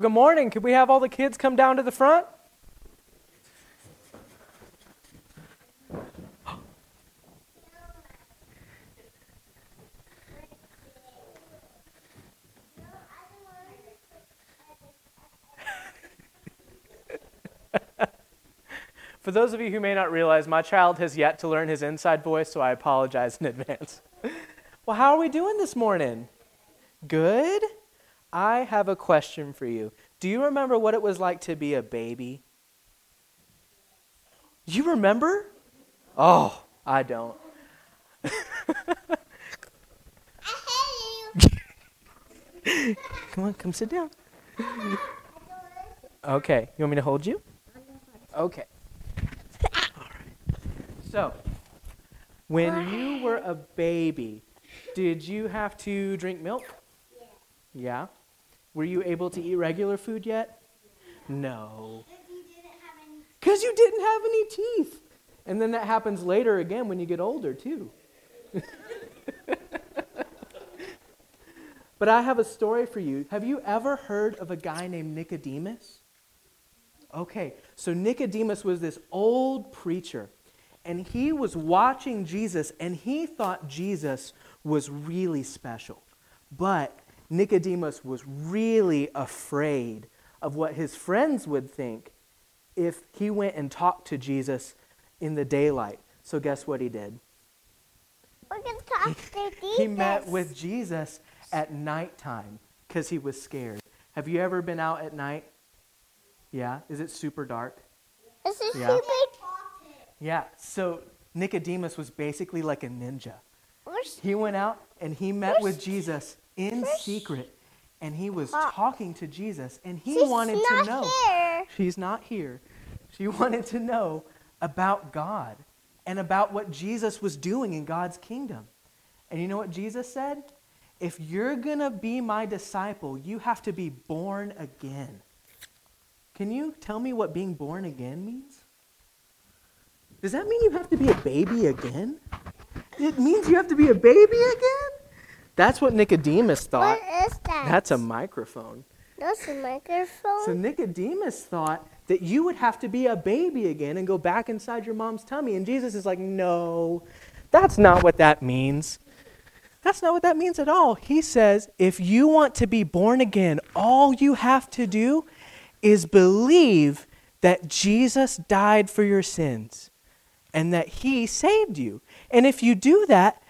Good morning. Could we have all the kids come down to the front? For those of you who may not realize, my child has yet to learn his inside voice, so I apologize in advance. well, how are we doing this morning? Good? I have a question for you. Do you remember what it was like to be a baby? You remember? Oh, I don't. come on, come sit down. Okay, you want me to hold you? Okay. All right. So, when you were a baby, did you have to drink milk? Yeah. Yeah. Were you able to eat regular food yet? No. Because you didn't have any teeth. And then that happens later again when you get older, too. but I have a story for you. Have you ever heard of a guy named Nicodemus? Okay, so Nicodemus was this old preacher, and he was watching Jesus, and he thought Jesus was really special. But Nicodemus was really afraid of what his friends would think if he went and talked to Jesus in the daylight. So, guess what he did? We're going to talk to Jesus. He met with Jesus at nighttime because he was scared. Have you ever been out at night? Yeah? Is it super dark? Is Yeah. stupid. Yeah. So, Nicodemus was basically like a ninja. We're He went out and he met with Jesus in secret, and he was ah. talking to Jesus, and he She's wanted to know. here. She's not here. She wanted to know about God and about what Jesus was doing in God's kingdom. And you know what Jesus said? If you're going to be my disciple, you have to be born again. Can you tell me what being born again means? Does that mean you have to be a baby again? It means you have to be a baby again? That's what Nicodemus thought. What is that? That's a microphone. That's a microphone. So Nicodemus thought that you would have to be a baby again and go back inside your mom's tummy. And Jesus is like, no, that's not what that means. That's not what that means at all. He says, if you want to be born again, all you have to do is believe that Jesus died for your sins and that he saved you. And if you do that,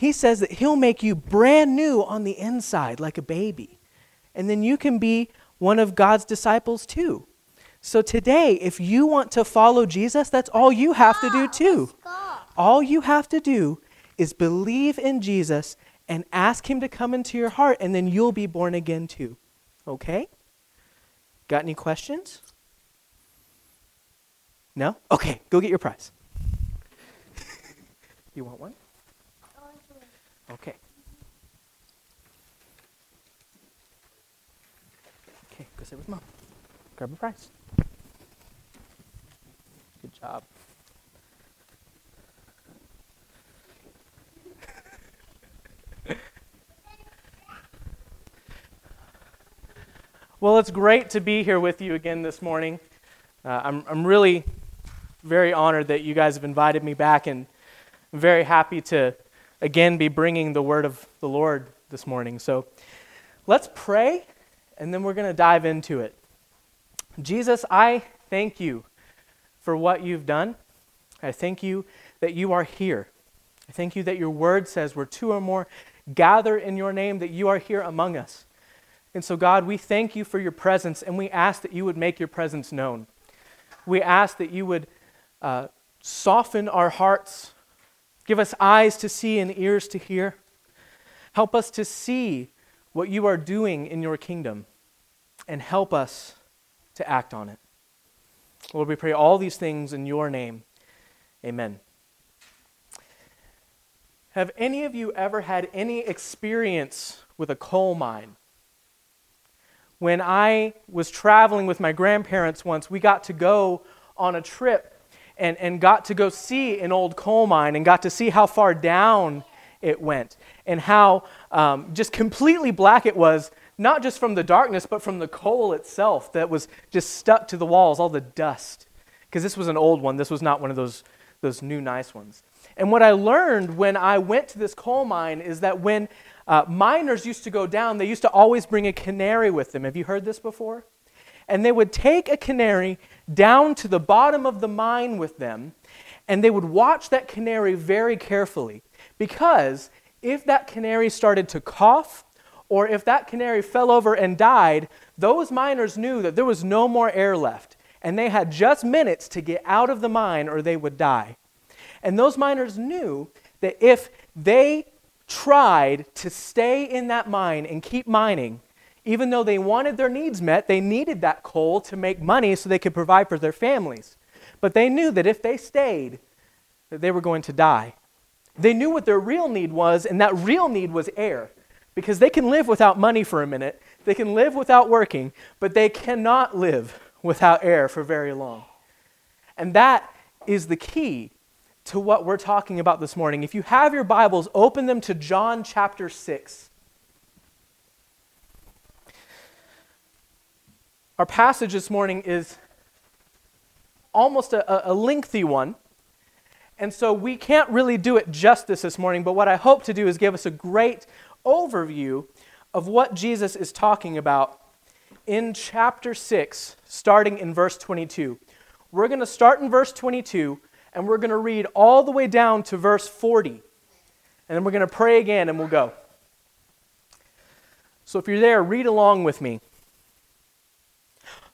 he says that he'll make you brand new on the inside like a baby. And then you can be one of God's disciples too. So today, if you want to follow Jesus, that's all you have to do ah, too. All you have to do is believe in Jesus and ask him to come into your heart, and then you'll be born again too. Okay? Got any questions? No? Okay, go get your prize. you want one? Okay. Okay, go sit with mom. Grab a prize. Good job. Well, it's great to be here with you again this morning. Uh, I'm, I'm really very honored that you guys have invited me back, and I'm very happy to again be bringing the word of the Lord this morning. So let's pray, and then we're going to dive into it. Jesus, I thank you for what you've done. I thank you that you are here. I thank you that your word says where two or more gather in your name, that you are here among us. And so, God, we thank you for your presence, and we ask that you would make your presence known. We ask that you would uh, soften our hearts, give us eyes to see and ears to hear. Help us to see what you are doing in your kingdom, and help us to act on it. Lord, we pray all these things in your name. Amen. Have any of you ever had any experience with a coal mine? When I was traveling with my grandparents once, we got to go on a trip and, and got to go see an old coal mine and got to see how far down it went and how um, just completely black it was not just from the darkness, but from the coal itself that was just stuck to the walls, all the dust. Because this was an old one, this was not one of those, those new nice ones. And what I learned when I went to this coal mine is that when uh, miners used to go down, they used to always bring a canary with them. Have you heard this before? And they would take a canary down to the bottom of the mine with them, and they would watch that canary very carefully. Because if that canary started to cough, or if that canary fell over and died, those miners knew that there was no more air left, and they had just minutes to get out of the mine or they would die. And those miners knew that if they tried to stay in that mine and keep mining, even though they wanted their needs met, they needed that coal to make money so they could provide for their families. But they knew that if they stayed, that they were going to die. They knew what their real need was, and that real need was air. Because they can live without money for a minute, they can live without working, but they cannot live without air for very long. And that is the key to what we're talking about this morning. If you have your Bibles, open them to John chapter 6. Our passage this morning is almost a, a, lengthy one. And so we can't really do it justice this morning, but what I hope to do is give us a great overview of what Jesus is talking about in chapter 6, starting in verse 22. We're going to start in verse 22 and we're going to read all the way down to verse 40. And then we're going to pray again and we'll go. So if you're there, read along with me.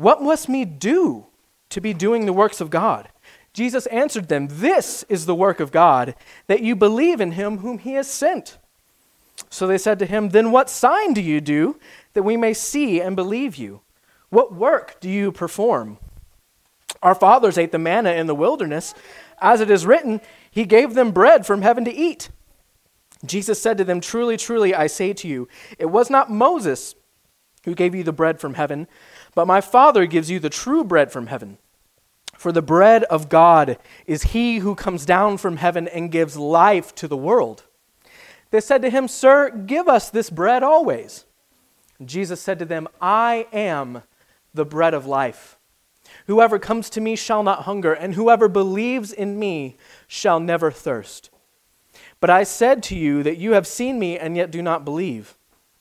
What must we do to be doing the works of God? Jesus answered them, This is the work of God, that you believe in him whom he has sent. So they said to him, Then what sign do you do that we may see and believe you? What work do you perform? Our fathers ate the manna in the wilderness. As it is written, He gave them bread from heaven to eat. Jesus said to them, Truly, truly, I say to you, it was not Moses who gave you the bread from heaven, but my Father gives you the true bread from heaven. For the bread of God is he who comes down from heaven and gives life to the world. They said to him, Sir, give us this bread always. Jesus said to them, I am the bread of life. Whoever comes to me shall not hunger, and whoever believes in me shall never thirst. But I said to you that you have seen me and yet do not believe.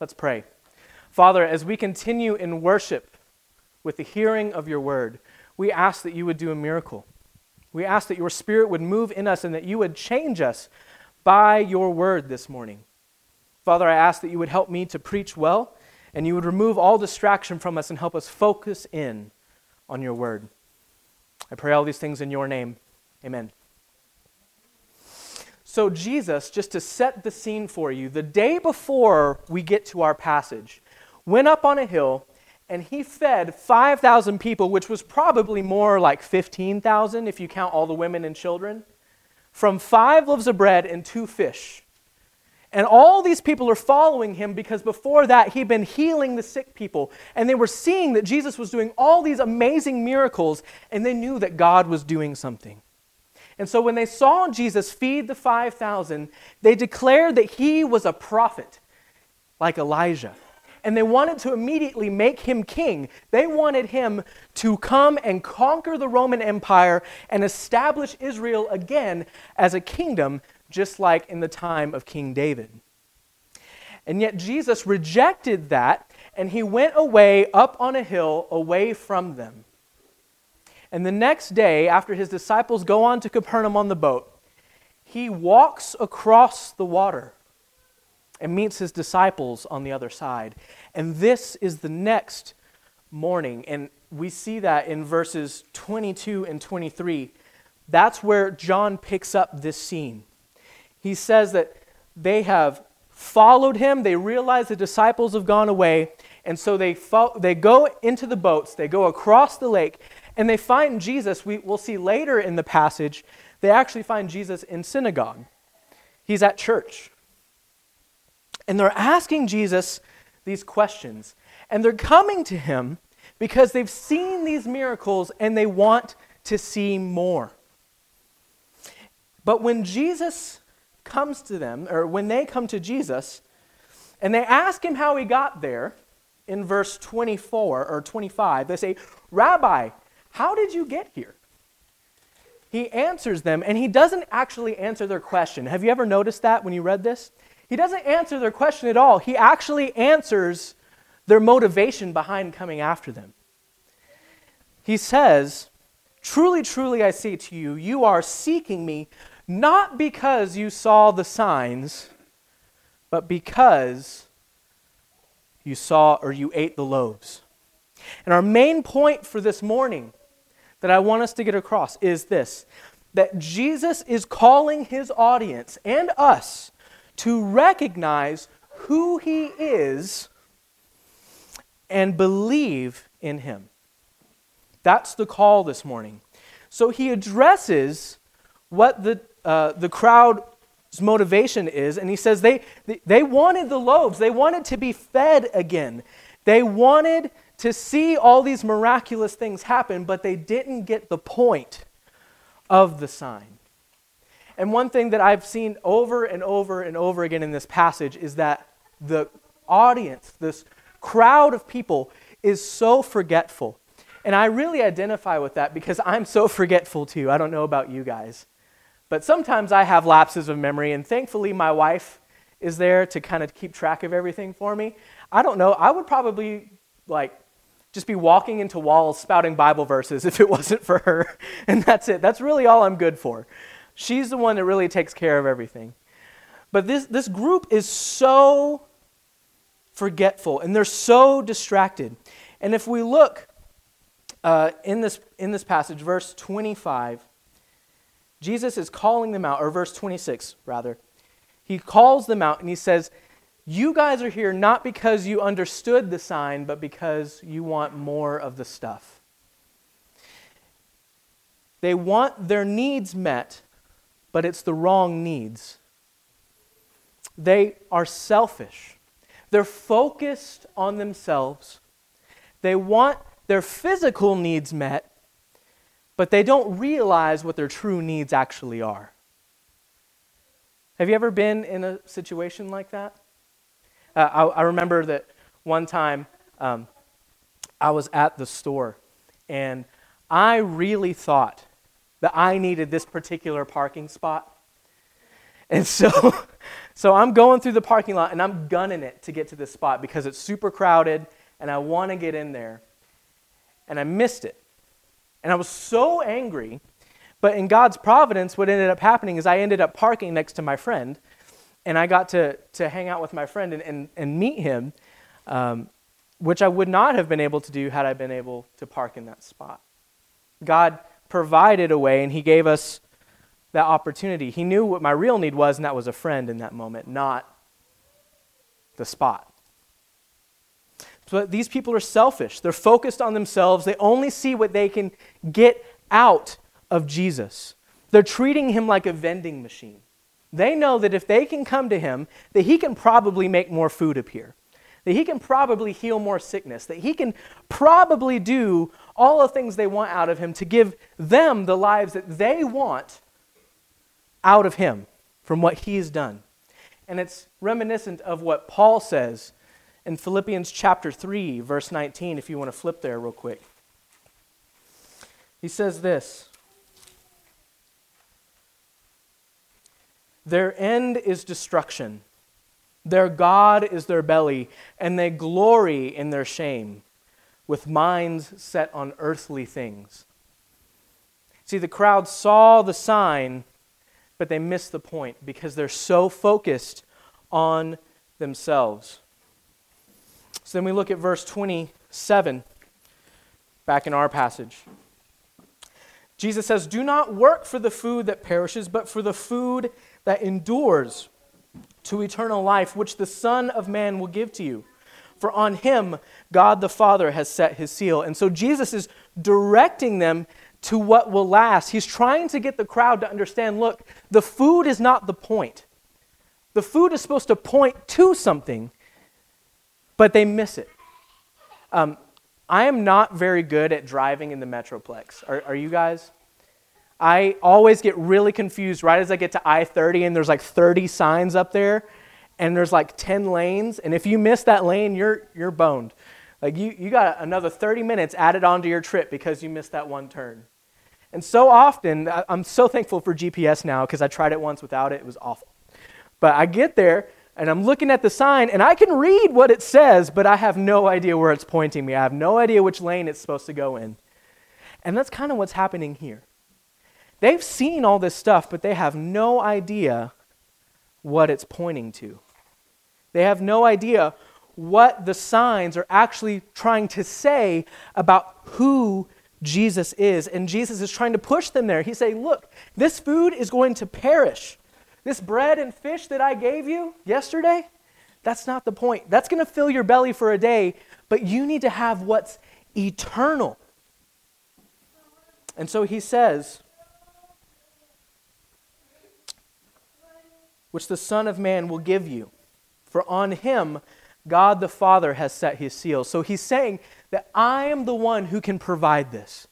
Let's pray. Father, as we continue in worship with the hearing of your word, we ask that you would do a miracle. We ask that your spirit would move in us and that you would change us by your word this morning. Father, I ask that you would help me to preach well and you would remove all distraction from us and help us focus in on your word. I pray all these things in your name. Amen. So, Jesus, just to set the scene for you, the day before we get to our passage, went up on a hill and he fed 5,000 people, which was probably more like 15,000 if you count all the women and children, from five loaves of bread and two fish. And all these people are following him because before that, he'd been healing the sick people. And they were seeing that Jesus was doing all these amazing miracles, and they knew that God was doing something. And so when they saw Jesus feed the 5,000, they declared that he was a prophet, like Elijah. And they wanted to immediately make him king. They wanted him to come and conquer the Roman Empire and establish Israel again as a kingdom just like in the time of King David. And yet Jesus rejected that, and he went away up on a hill away from them. And the next day, after his disciples go on to Capernaum on the boat, he walks across the water and meets his disciples on the other side. And this is the next morning. And we see that in verses 22 and 23. That's where John picks up this scene he says that they have followed him. They realize the disciples have gone away. And so they, fo- they go into the boats, they go across the lake, and they find Jesus. We, we'll see later in the passage, they actually find Jesus in synagogue. He's at church. And they're asking Jesus these questions. And they're coming to him because they've seen these miracles and they want to see more. But when Jesus comes to them, or when they come to Jesus, and they ask him how he got there, in verse 24 or 25, they say, Rabbi, how did you get here? He answers them, and he doesn't actually answer their question. Have you ever noticed that when you read this? He doesn't answer their question at all. He actually answers their motivation behind coming after them. He says, Truly, truly, I say to you, you are seeking me not because you saw the signs, but because you saw or you ate the loaves. And our main point for this morning that I want us to get across is this that Jesus is calling his audience and us to recognize who he is and believe in him. That's the call this morning. So he addresses what the uh, the crowd's motivation is. And he says they, they wanted the loaves, they wanted to be fed again. They wanted to see all these miraculous things happen, but they didn't get the point of the sign. And one thing that I've seen over and over and over again in this passage is that the audience, this crowd of people, is so forgetful. And I really identify with that because I'm so forgetful too. I don't know about you guys. But sometimes I have lapses of memory, and thankfully, my wife is there to kind of keep track of everything for me. I don't know, I would probably like just be walking into walls spouting Bible verses if it wasn't for her. And that's it. That's really all I'm good for. She's the one that really takes care of everything. But this, this group is so forgetful and they're so distracted. And if we look uh, in, this, in this passage, verse 25, Jesus is calling them out, or verse 26, rather. He calls them out and he says, You guys are here not because you understood the sign, but because you want more of the stuff. They want their needs met, but it's the wrong needs. They are selfish. They're focused on themselves. They want their physical needs met, but they don't realize what their true needs actually are. Have you ever been in a situation like that? Uh, I, I, remember that one time um, I was at the store and I really thought that I needed this particular parking spot. And so, so I'm going through the parking lot and I'm gunning it to get to this spot because it's super crowded and I want to get in there. And I missed it. And I was so angry. But in God's providence, what ended up happening is I ended up parking next to my friend, and I got to, to hang out with my friend and, and, and meet him, um, which I would not have been able to do had I been able to park in that spot. God provided a way, and He gave us that opportunity. He knew what my real need was, and that was a friend in that moment, not the spot. But these people are selfish. They're focused on themselves. They only see what they can get out of Jesus. They're treating him like a vending machine. They know that if they can come to him, that he can probably make more food appear, that he can probably heal more sickness, that he can probably do all the things they want out of him to give them the lives that they want out of him from what he's done. And it's reminiscent of what Paul says in Philippians chapter 3, verse 19, if you want to flip there real quick. He says this Their end is destruction. Their God is their belly, and they glory in their shame, with minds set on earthly things. See, the crowd saw the sign, but they missed the point because they're so focused on themselves. So then we look at verse 27, back in our passage. Jesus says, Do not work for the food that perishes, but for the food that endures to eternal life, which the Son of Man will give to you. For on him God the Father has set his seal. And so Jesus is directing them to what will last. He's trying to get the crowd to understand look, the food is not the point. The food is supposed to point to something, but they miss it. Um, I am not very good at driving in the Metroplex. Are, are you guys? I always get really confused right as I get to I 30 and there's like 30 signs up there and there's like 10 lanes. And if you miss that lane, you're, you're boned. Like you, you got another 30 minutes added onto your trip because you missed that one turn. And so often, I'm so thankful for GPS now because I tried it once without it. It was awful. But I get there and I'm looking at the sign and I can read what it says, but I have no idea where it's pointing me. I have no idea which lane it's supposed to go in. And that's kind of what's happening here. They've seen all this stuff, but they have no idea what it's pointing to. They have no idea what the signs are actually trying to say about who Jesus is. And Jesus is trying to push them there. He's saying, Look, this food is going to perish. This bread and fish that I gave you yesterday, that's not the point. That's going to fill your belly for a day, but you need to have what's eternal. And so he says, which the Son of Man will give you. For on him God the Father has set his seal. So he's saying that I am the one who can provide this.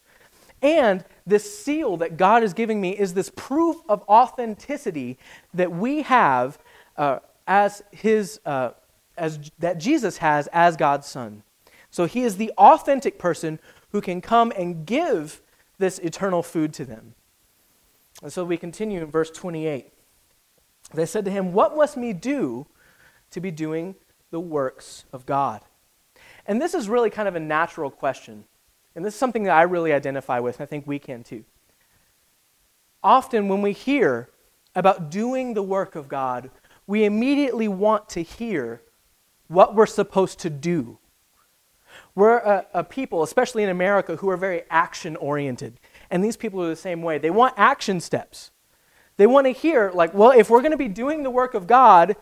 And this seal that God is giving me is this proof of authenticity that we have uh, as his, uh, as, that Jesus has as God's Son. So he is the authentic person who can come and give this eternal food to them. And so we continue in verse 28. They said to him, What must we do to be doing the works of God? And this is really kind of a natural question. And this is something that I really identify with, and I think we can too. Often, when we hear about doing the work of God, we immediately want to hear what we're supposed to do. We're a, a people, especially in America, who are very action oriented. And these people are the same way. They want action steps. They want to hear, like, well, if we're going to be doing the work of God,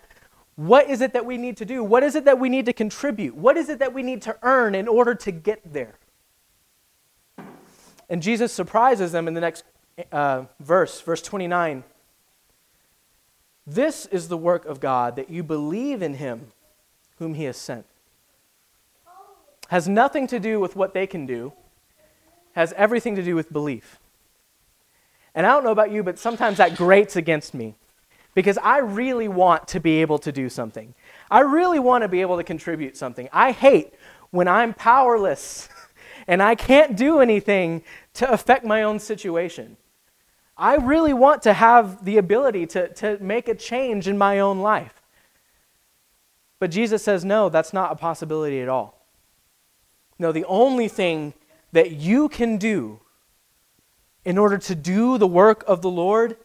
what is it that we need to do? What is it that we need to contribute? What is it that we need to earn in order to get there? And Jesus surprises them in the next uh, verse, verse 29. This is the work of God, that you believe in him whom he has sent. Has nothing to do with what they can do, has everything to do with belief. And I don't know about you, but sometimes that grates against me because I really want to be able to do something. I really want to be able to contribute something. I hate when I'm powerless and I can't do anything to affect my own situation. I really want to have the ability to, to make a change in my own life. But Jesus says, no, that's not a possibility at all. No, the only thing that you can do in order to do the work of the Lord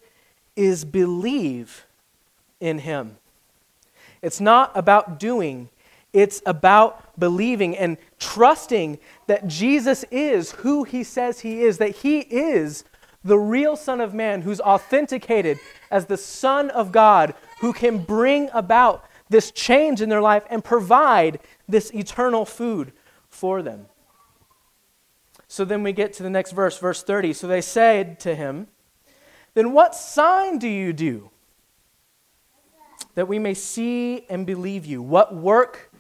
is believe in Him. It's not about doing, it's about believing and trusting that Jesus is who He says He is, that He is the real Son of Man who's authenticated as the Son of God who can bring about this change in their life and provide this eternal food for them. So then we get to the next verse, verse 30. So they said to him, Then what sign do you do that we may see and believe you. What work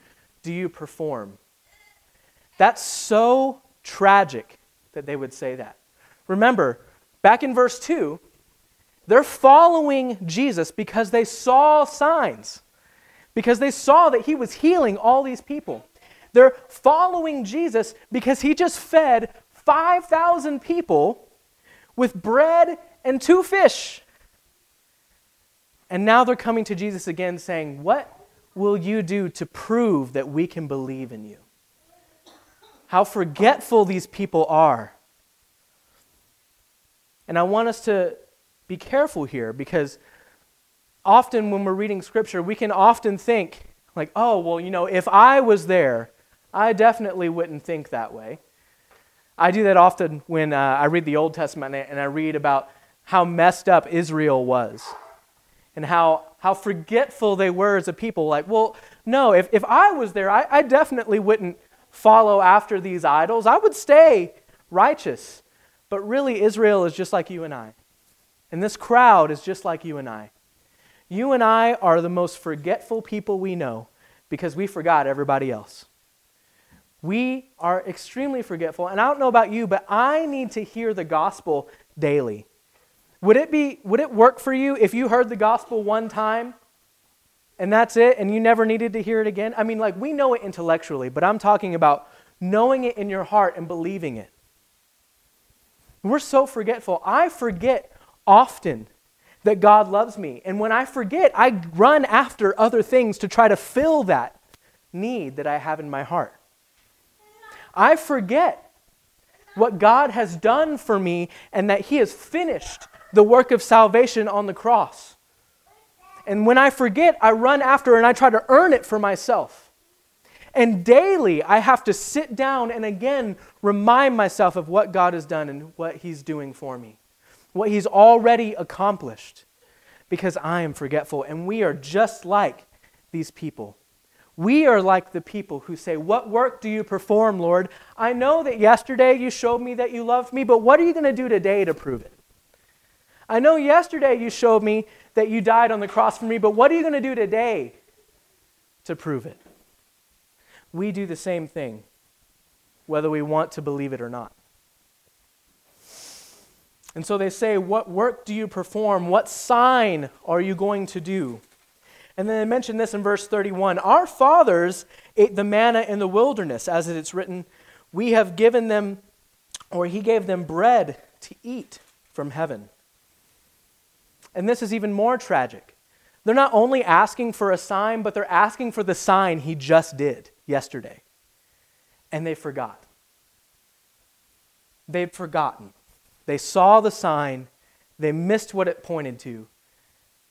do you perform? That's so tragic that they would say that. Remember, back in verse 2, they're following Jesus because they saw signs, because they saw that he was healing all these people. They're following Jesus because he just fed 5,000 people with bread and two fish. And now they're coming to Jesus again saying, What will you do to prove that we can believe in you? How forgetful these people are. And I want us to be careful here because often when we're reading scripture, we can often think, like, oh, well, you know, if I was there, I definitely wouldn't think that way. I do that often when uh, I read the Old Testament and I read about how messed up Israel was and how, how forgetful they were as a people. Like, well, no, if, if I was there, I, I definitely wouldn't follow after these idols. I would stay righteous. But really, Israel is just like you and I. And this crowd is just like you and I. You and I are the most forgetful people we know because we forgot everybody else. We are extremely forgetful. And I don't know about you, but I need to hear the gospel daily. Would it, be, would it work for you if you heard the gospel one time and that's it and you never needed to hear it again? I mean, like, we know it intellectually, but I'm talking about knowing it in your heart and believing it. We're so forgetful. I forget often that God loves me. And when I forget, I run after other things to try to fill that need that I have in my heart. I forget what God has done for me and that He has finished the work of salvation on the cross. And when I forget, I run after and I try to earn it for myself. And daily, I have to sit down and again remind myself of what God has done and what He's doing for me, what He's already accomplished, because I am forgetful. And we are just like these people. We are like the people who say, What work do you perform, Lord? I know that yesterday you showed me that you loved me, but what are you going to do today to prove it? I know yesterday you showed me that you died on the cross for me, but what are you going to do today to prove it? We do the same thing, whether we want to believe it or not. And so they say, What work do you perform? What sign are you going to do? And then they mention this in verse 31 Our fathers ate the manna in the wilderness, as it is written, We have given them, or He gave them bread to eat from heaven. And this is even more tragic. They're not only asking for a sign, but they're asking for the sign He just did yesterday. And they forgot. They'd forgotten. They saw the sign, they missed what it pointed to,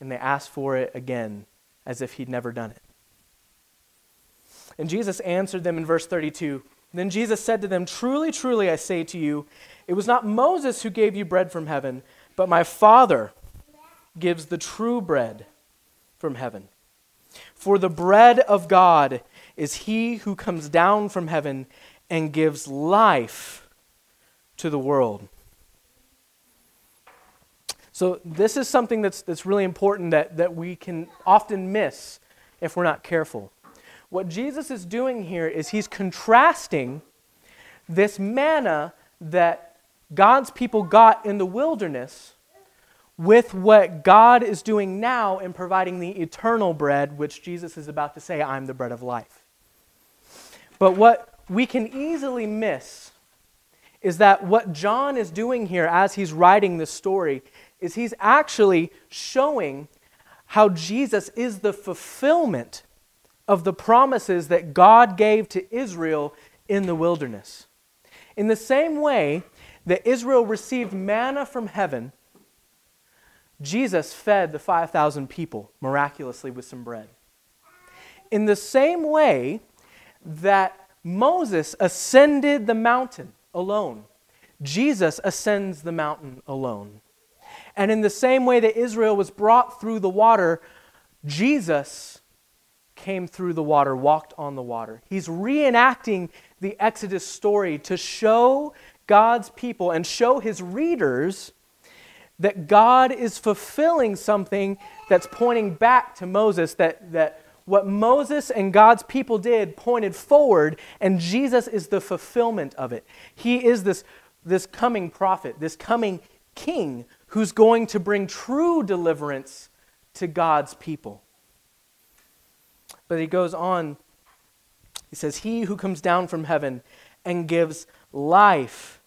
and they asked for it again as if he'd never done it. And Jesus answered them in verse 32. Then Jesus said to them, Truly, truly, I say to you, it was not Moses who gave you bread from heaven, but my Father gives the true bread from heaven. For the bread of God is he who comes down from heaven and gives life to the world. So, this is something that's, that's really important that, that we can often miss if we're not careful. What Jesus is doing here is he's contrasting this manna that God's people got in the wilderness with what God is doing now in providing the eternal bread, which Jesus is about to say, I'm the bread of life. But what we can easily miss is that what John is doing here as he's writing this story is he's actually showing how Jesus is the fulfillment of the promises that God gave to Israel in the wilderness. In the same way that Israel received manna from heaven, Jesus fed the 5,000 people miraculously with some bread. In the same way that Moses ascended the mountain alone, Jesus ascends the mountain alone. And in the same way that Israel was brought through the water, Jesus came through the water, walked on the water. He's reenacting the Exodus story to show God's people and show his readers that God is fulfilling something that's pointing back to Moses, that, that what Moses and God's people did pointed forward, and Jesus is the fulfillment of it. He is this, this coming prophet, this coming king who's going to bring true deliverance to God's people. But he goes on, he says, He who comes down from heaven and gives life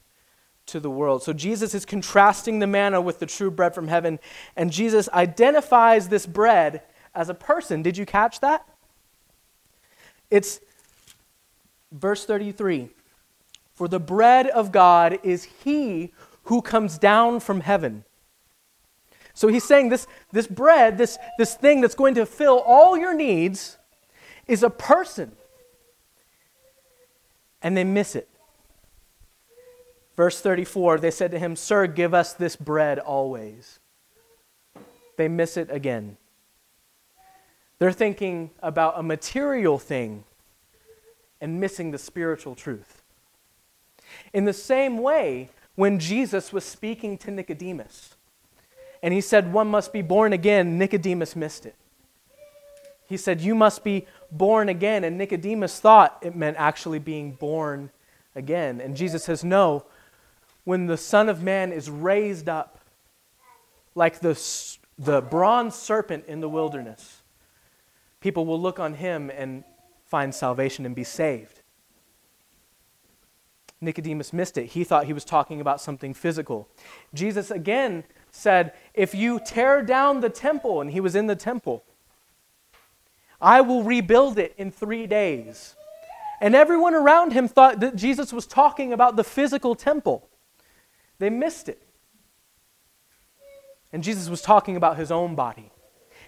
to the world. So Jesus is contrasting the manna with the true bread from heaven, and Jesus identifies this bread as a person. Did you catch that? It's verse 33 For the bread of God is he who comes down from heaven. So he's saying this, this bread, this, this thing that's going to fill all your needs, is a person. And they miss it. Verse 34 they said to him, Sir, give us this bread always. They miss it again. They're thinking about a material thing and missing the spiritual truth. In the same way, when Jesus was speaking to Nicodemus and he said, One must be born again, Nicodemus missed it. He said, You must be born again. And Nicodemus thought it meant actually being born again. And Jesus says, No, when the Son of Man is raised up like the, the bronze serpent in the wilderness, people will look on him and find salvation and be saved. Nicodemus missed it. He thought he was talking about something physical. Jesus again said, If you tear down the temple, and he was in the temple, I will rebuild it in three days. And everyone around him thought that Jesus was talking about the physical temple. They missed it. And Jesus was talking about his own body.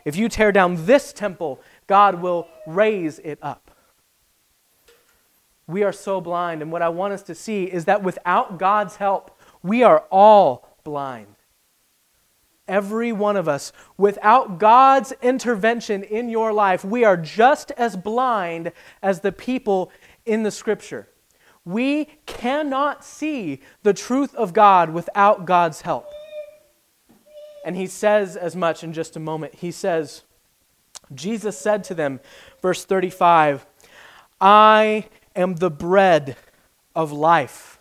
If you tear down this temple, God will raise it up. We are so blind, and what I want us to see is that without God's help, we are all blind. Every one of us, without God's intervention in your life, we are just as blind as the people in the scripture. We cannot see the truth of God without God's help. And he says as much in just a moment. He says, Jesus said to them, verse 35, I am the bread of life.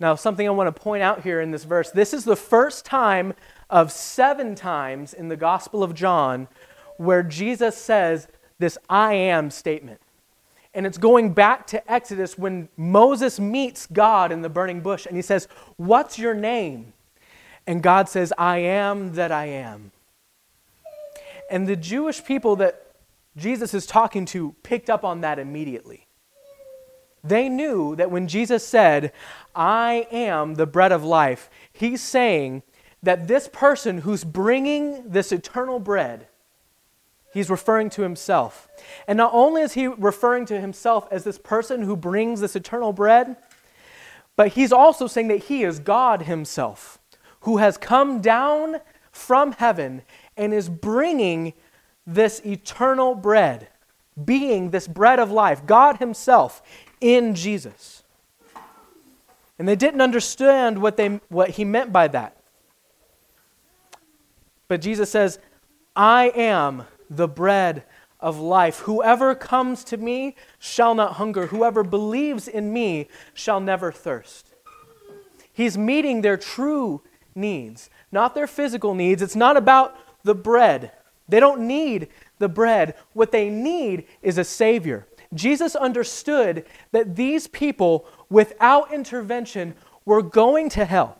Now, something I want to point out here in this verse this is the first time of seven times in the Gospel of John where Jesus says this I am statement. And it's going back to Exodus when Moses meets God in the burning bush and he says, What's your name? And God says, I am that I am. And the Jewish people that Jesus is talking to picked up on that immediately. They knew that when Jesus said, I am the bread of life, he's saying that this person who's bringing this eternal bread He's referring to himself. And not only is he referring to himself as this person who brings this eternal bread, but he's also saying that he is God himself, who has come down from heaven and is bringing this eternal bread, being this bread of life, God himself in Jesus. And they didn't understand what, they, what he meant by that. But Jesus says, I am the bread of life. Whoever comes to me shall not hunger. Whoever believes in me shall never thirst. He's meeting their true needs, not their physical needs. It's not about the bread. They don't need the bread. What they need is a Savior. Jesus understood that these people, without intervention, were going to hell.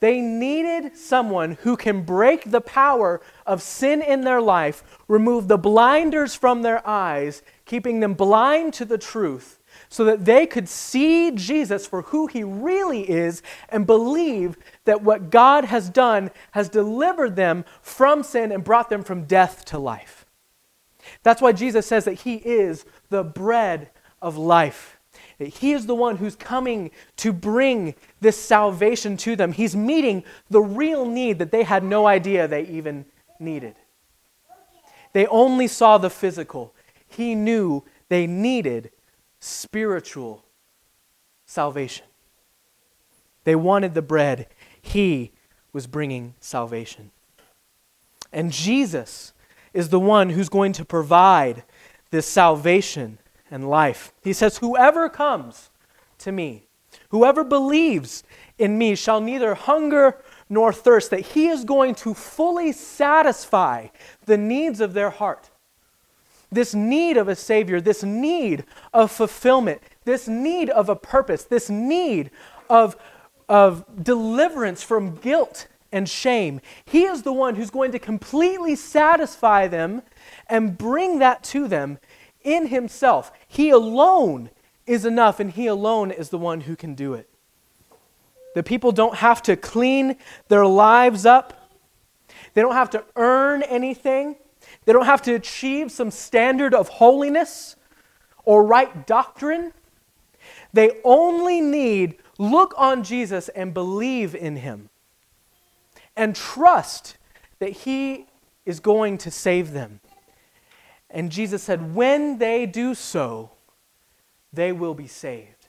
They needed someone who can break the power of sin in their life, remove the blinders from their eyes, keeping them blind to the truth, so that they could see Jesus for who he really is and believe that what God has done has delivered them from sin and brought them from death to life. That's why Jesus says that he is the bread of life. He is the one who's coming to bring this salvation to them. He's meeting the real need that they had no idea they even needed. They only saw the physical. He knew they needed spiritual salvation. They wanted the bread. He was bringing salvation. And Jesus is the one who's going to provide this salvation and life. He says, Whoever comes to me, whoever believes in me, shall neither hunger nor thirst, that he is going to fully satisfy the needs of their heart. This need of a Savior, this need of fulfillment, this need of a purpose, this need of, of deliverance from guilt and shame. He is the one who's going to completely satisfy them and bring that to them in Himself. He alone is enough, and He alone is the one who can do it. The people don't have to clean their lives up, they don't have to earn anything, they don't have to achieve some standard of holiness or right doctrine. They only need look on Jesus and believe in him and trust that he is going to save them. And Jesus said, when they do so, they will be saved.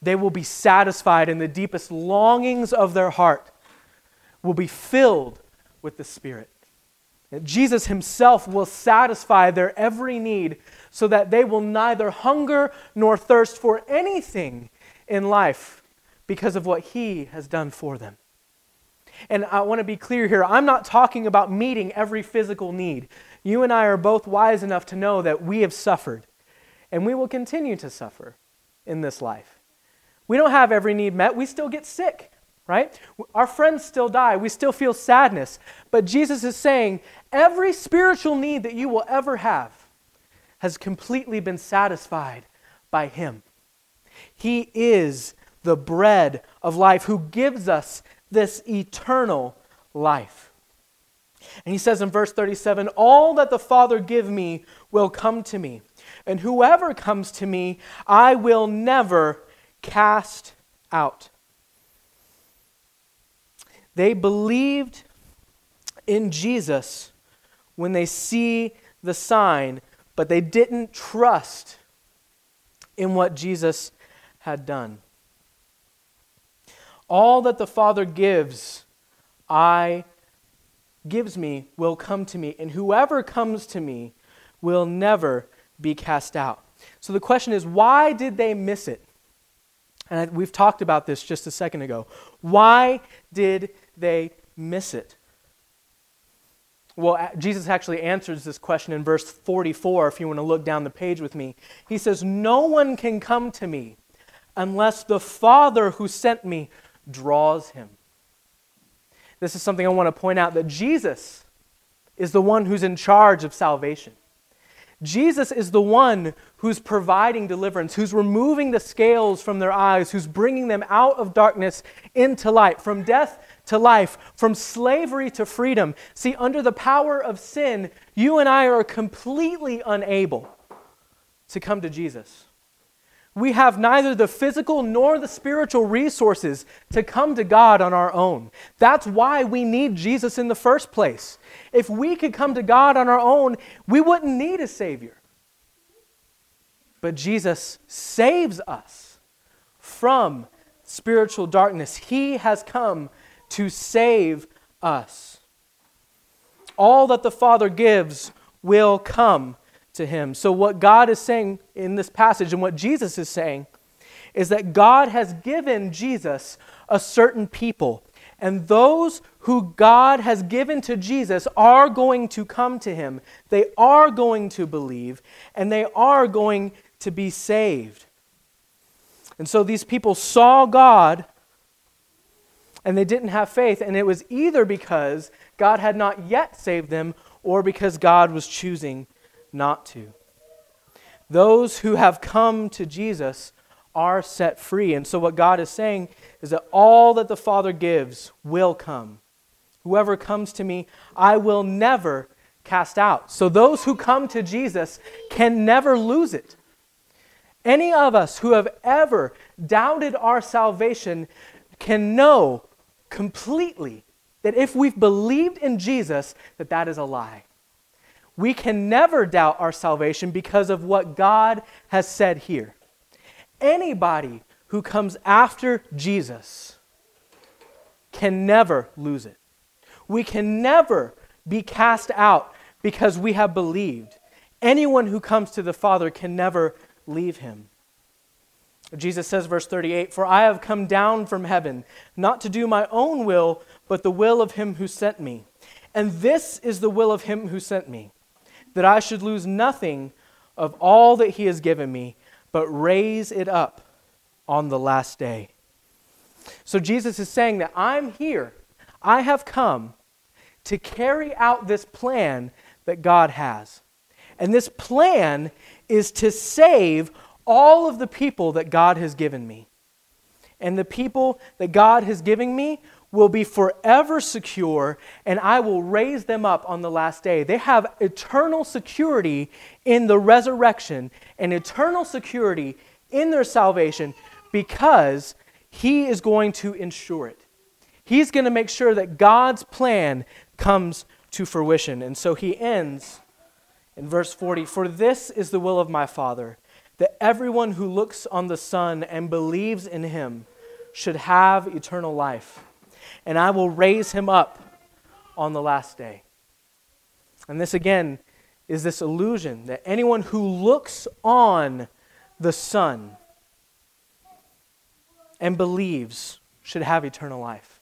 They will be satisfied, and the deepest longings of their heart will be filled with the Spirit. Jesus Himself will satisfy their every need so that they will neither hunger nor thirst for anything in life because of what He has done for them. And I want to be clear here I'm not talking about meeting every physical need. You and I are both wise enough to know that we have suffered, and we will continue to suffer in this life. We don't have every need met, we still get sick, right? Our friends still die, we still feel sadness. But Jesus is saying every spiritual need that you will ever have has completely been satisfied by Him. He is the bread of life who gives us this eternal life. And he says in verse 37 All that the Father give me will come to me, and whoever comes to me, I will never cast out. They believed in Jesus when they see the sign, but they didn't trust in what Jesus had done. All that the Father gives, I gives me will come to me, and whoever comes to me will never be cast out. So the question is, why did they miss it? And we've talked about this just a second ago. Why did they miss it? Well, Jesus actually answers this question in verse 44, if you want to look down the page with me. He says, No one can come to me unless the Father who sent me draws him. This is something I want to point out that Jesus is the one who's in charge of salvation. Jesus is the one who's providing deliverance, who's removing the scales from their eyes, who's bringing them out of darkness into light, from death to life, from slavery to freedom. See, under the power of sin, you and I are completely unable to come to Jesus we have neither the physical nor the spiritual resources to come to God on our own. That's why we need Jesus in the first place. If we could come to God on our own, we wouldn't need a Savior. But Jesus saves us from spiritual darkness. He has come to save us. All that the Father gives will come to him. So, what God is saying in this passage and what Jesus is saying is that God has given Jesus a certain people. And those who God has given to Jesus are going to come to him. They are going to believe, and they are going to be saved. And so these people saw God and they didn't have faith, and it was either because God had not yet saved them or because God was choosing not to. Those who have come to Jesus are set free. And so, what God is saying is that all that the Father gives will come. Whoever comes to me, I will never cast out. So, those who come to Jesus can never lose it. Any of us who have ever doubted our salvation can know completely that if we've believed in Jesus, that that is a lie we can never doubt our salvation because of what God has said here. Anybody who comes after Jesus can never lose it. We can never be cast out because we have believed. Anyone who comes to the Father can never leave him. Jesus says, verse 38 For I have come down from heaven, not to do my own will, but the will of him who sent me. And this is the will of him who sent me, that I should lose nothing of all that he has given me, but raise it up on the last day. So Jesus is saying that I'm here, I have come to carry out this plan that God has. And this plan is to save all of the people that God has given me. And the people that God has given me will be forever secure, and I will raise them up on the last day. They have eternal security in the resurrection and eternal security in their salvation because He is going to ensure it. He's going to make sure that God's plan comes to fruition. And so He ends in verse 40 For this is the will of my Father that everyone who looks on the Son and believes in him should have eternal life. And I will raise him up on the last day. And this again is this illusion that anyone who looks on the Son and believes should have eternal life.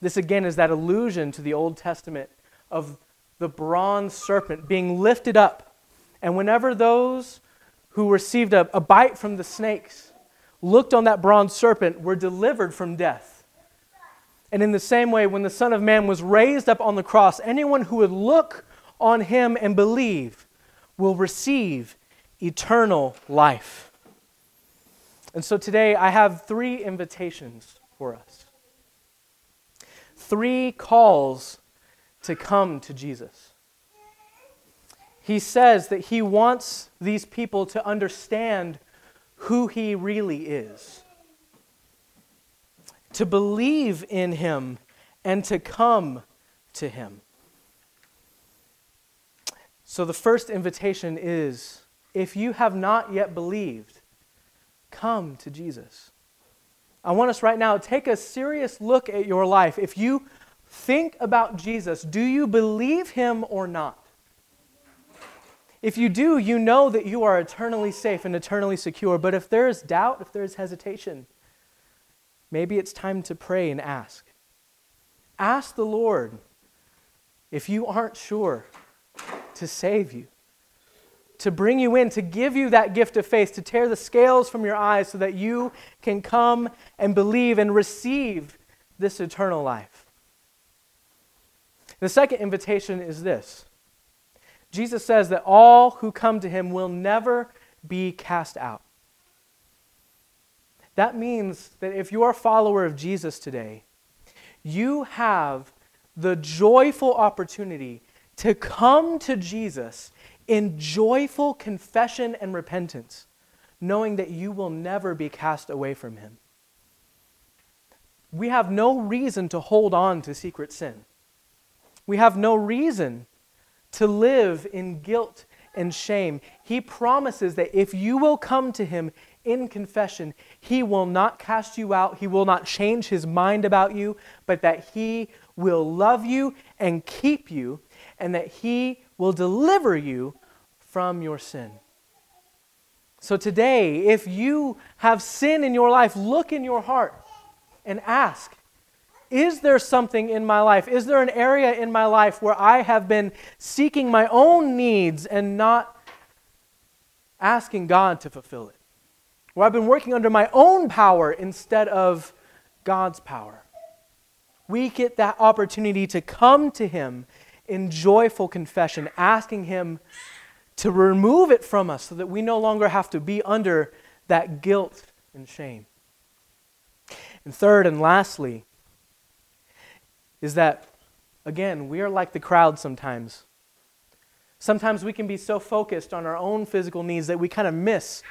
This again is that allusion to the Old Testament of the bronze serpent being lifted up. And whenever those who received a, a bite from the snakes, looked on that bronze serpent, were delivered from death. And in the same way, when the Son of Man was raised up on the cross, anyone who would look on him and believe will receive eternal life. And so today I have three invitations for us. Three calls to come to Jesus he says that he wants these people to understand who he really is, to believe in him, and to come to him. So, the first invitation is if you have not yet believed, come to Jesus. I want us right now to take a serious look at your life. If you think about Jesus, do you believe him or not? If you do, you know that you are eternally safe and eternally secure. But if there is doubt, if there is hesitation, maybe it's time to pray and ask. Ask the Lord if you aren't sure to save you, to bring you in, to give you that gift of faith, to tear the scales from your eyes so that you can come and believe and receive this eternal life. The second invitation is this Jesus says that all who come to him will never be cast out. That means that if you are a follower of Jesus today, you have the joyful opportunity to come to Jesus in joyful confession and repentance, knowing that you will never be cast away from him. We have no reason to hold on to secret sin. We have no reason to live in guilt and shame. He promises that if you will come to Him in confession, He will not cast you out, He will not change His mind about you, but that He will love you and keep you, and that He will deliver you from your sin. So today, if you have sin in your life, look in your heart and ask is there something in my life? Is there an area in my life where I have been seeking my own needs and not asking God to fulfill it? Where I've been working under my own power instead of God's power? We get that opportunity to come to Him in joyful confession, asking Him to remove it from us so that we no longer have to be under that guilt and shame. And third and lastly, is that, again, we are like the crowd sometimes. Sometimes we can be so focused on our own physical needs that we kind of miss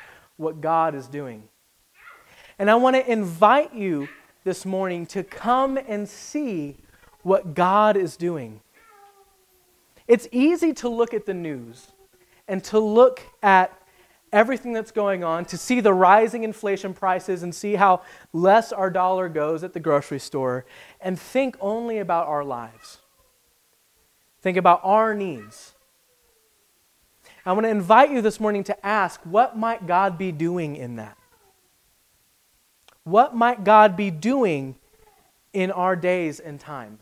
what God is doing. And I want to invite you this morning to come and see what God is doing. It's easy to look at the news and to look at everything that's going on, to see the rising inflation prices and see how less our dollar goes at the grocery store, and think only about our lives. Think about our needs. I want to invite you this morning to ask what might God be doing in that? What might God be doing in our days and time?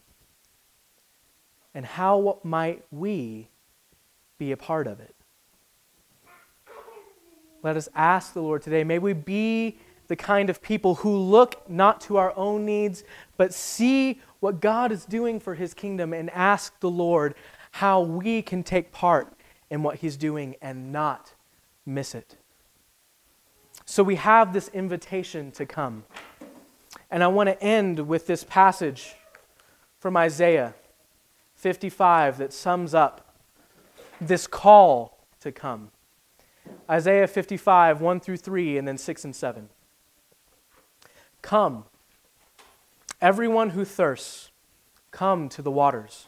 And how might we be a part of it? Let us ask the Lord today. May we be the kind of people who look not to our own needs, but see what God is doing for his kingdom and ask the Lord how we can take part in what he's doing and not miss it. So we have this invitation to come. And I want to end with this passage from Isaiah 55 that sums up this call to come. Isaiah 55, 1 through 3, and then 6 and 7. Come, everyone who thirsts, come to the waters.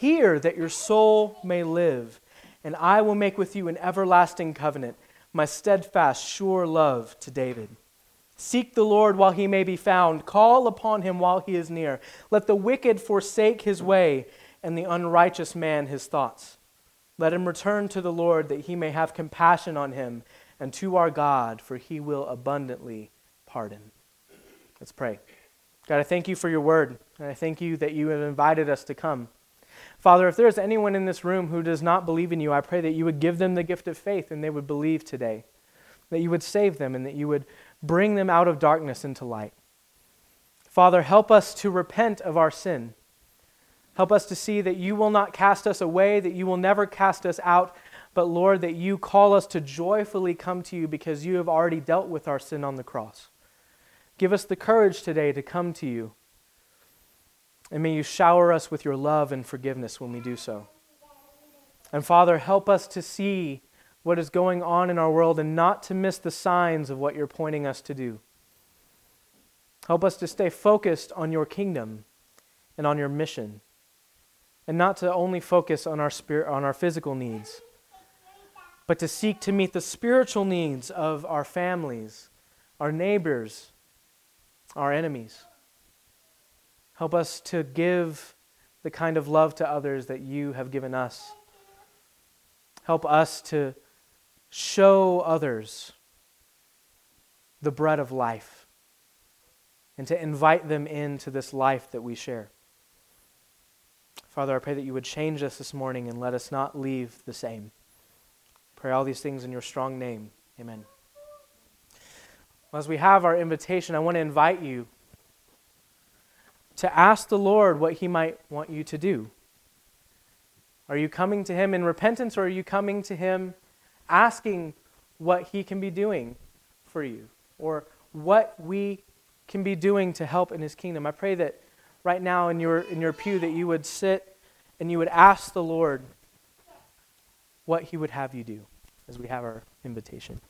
Hear that your soul may live, and I will make with you an everlasting covenant, my steadfast, sure love to David. Seek the Lord while he may be found, call upon him while he is near. Let the wicked forsake his way and the unrighteous man his thoughts. Let him return to the Lord that he may have compassion on him, and to our God, for he will abundantly pardon. Let's pray. God, I thank you for your word, and I thank you that you have invited us to come. Father, if there is anyone in this room who does not believe in you, I pray that you would give them the gift of faith and they would believe today, that you would save them, and that you would bring them out of darkness into light. Father, help us to repent of our sin Help us to see that you will not cast us away, that you will never cast us out, but Lord, that you call us to joyfully come to you because you have already dealt with our sin on the cross. Give us the courage today to come to you. And may you shower us with your love and forgiveness when we do so. And Father, help us to see what is going on in our world and not to miss the signs of what you're pointing us to do. Help us to stay focused on your kingdom and on your mission and not to only focus on our spirit on our physical needs but to seek to meet the spiritual needs of our families our neighbors our enemies help us to give the kind of love to others that you have given us help us to show others the bread of life and to invite them into this life that we share Father, I pray that you would change us this morning and let us not leave the same. Pray all these things in your strong name. Amen. Well, as we have our invitation, I want to invite you to ask the Lord what he might want you to do. Are you coming to him in repentance or are you coming to him asking what he can be doing for you or what we can be doing to help in his kingdom? I pray that right now in your, in your pew that you would sit and you would ask the Lord what he would have you do as we have our invitation.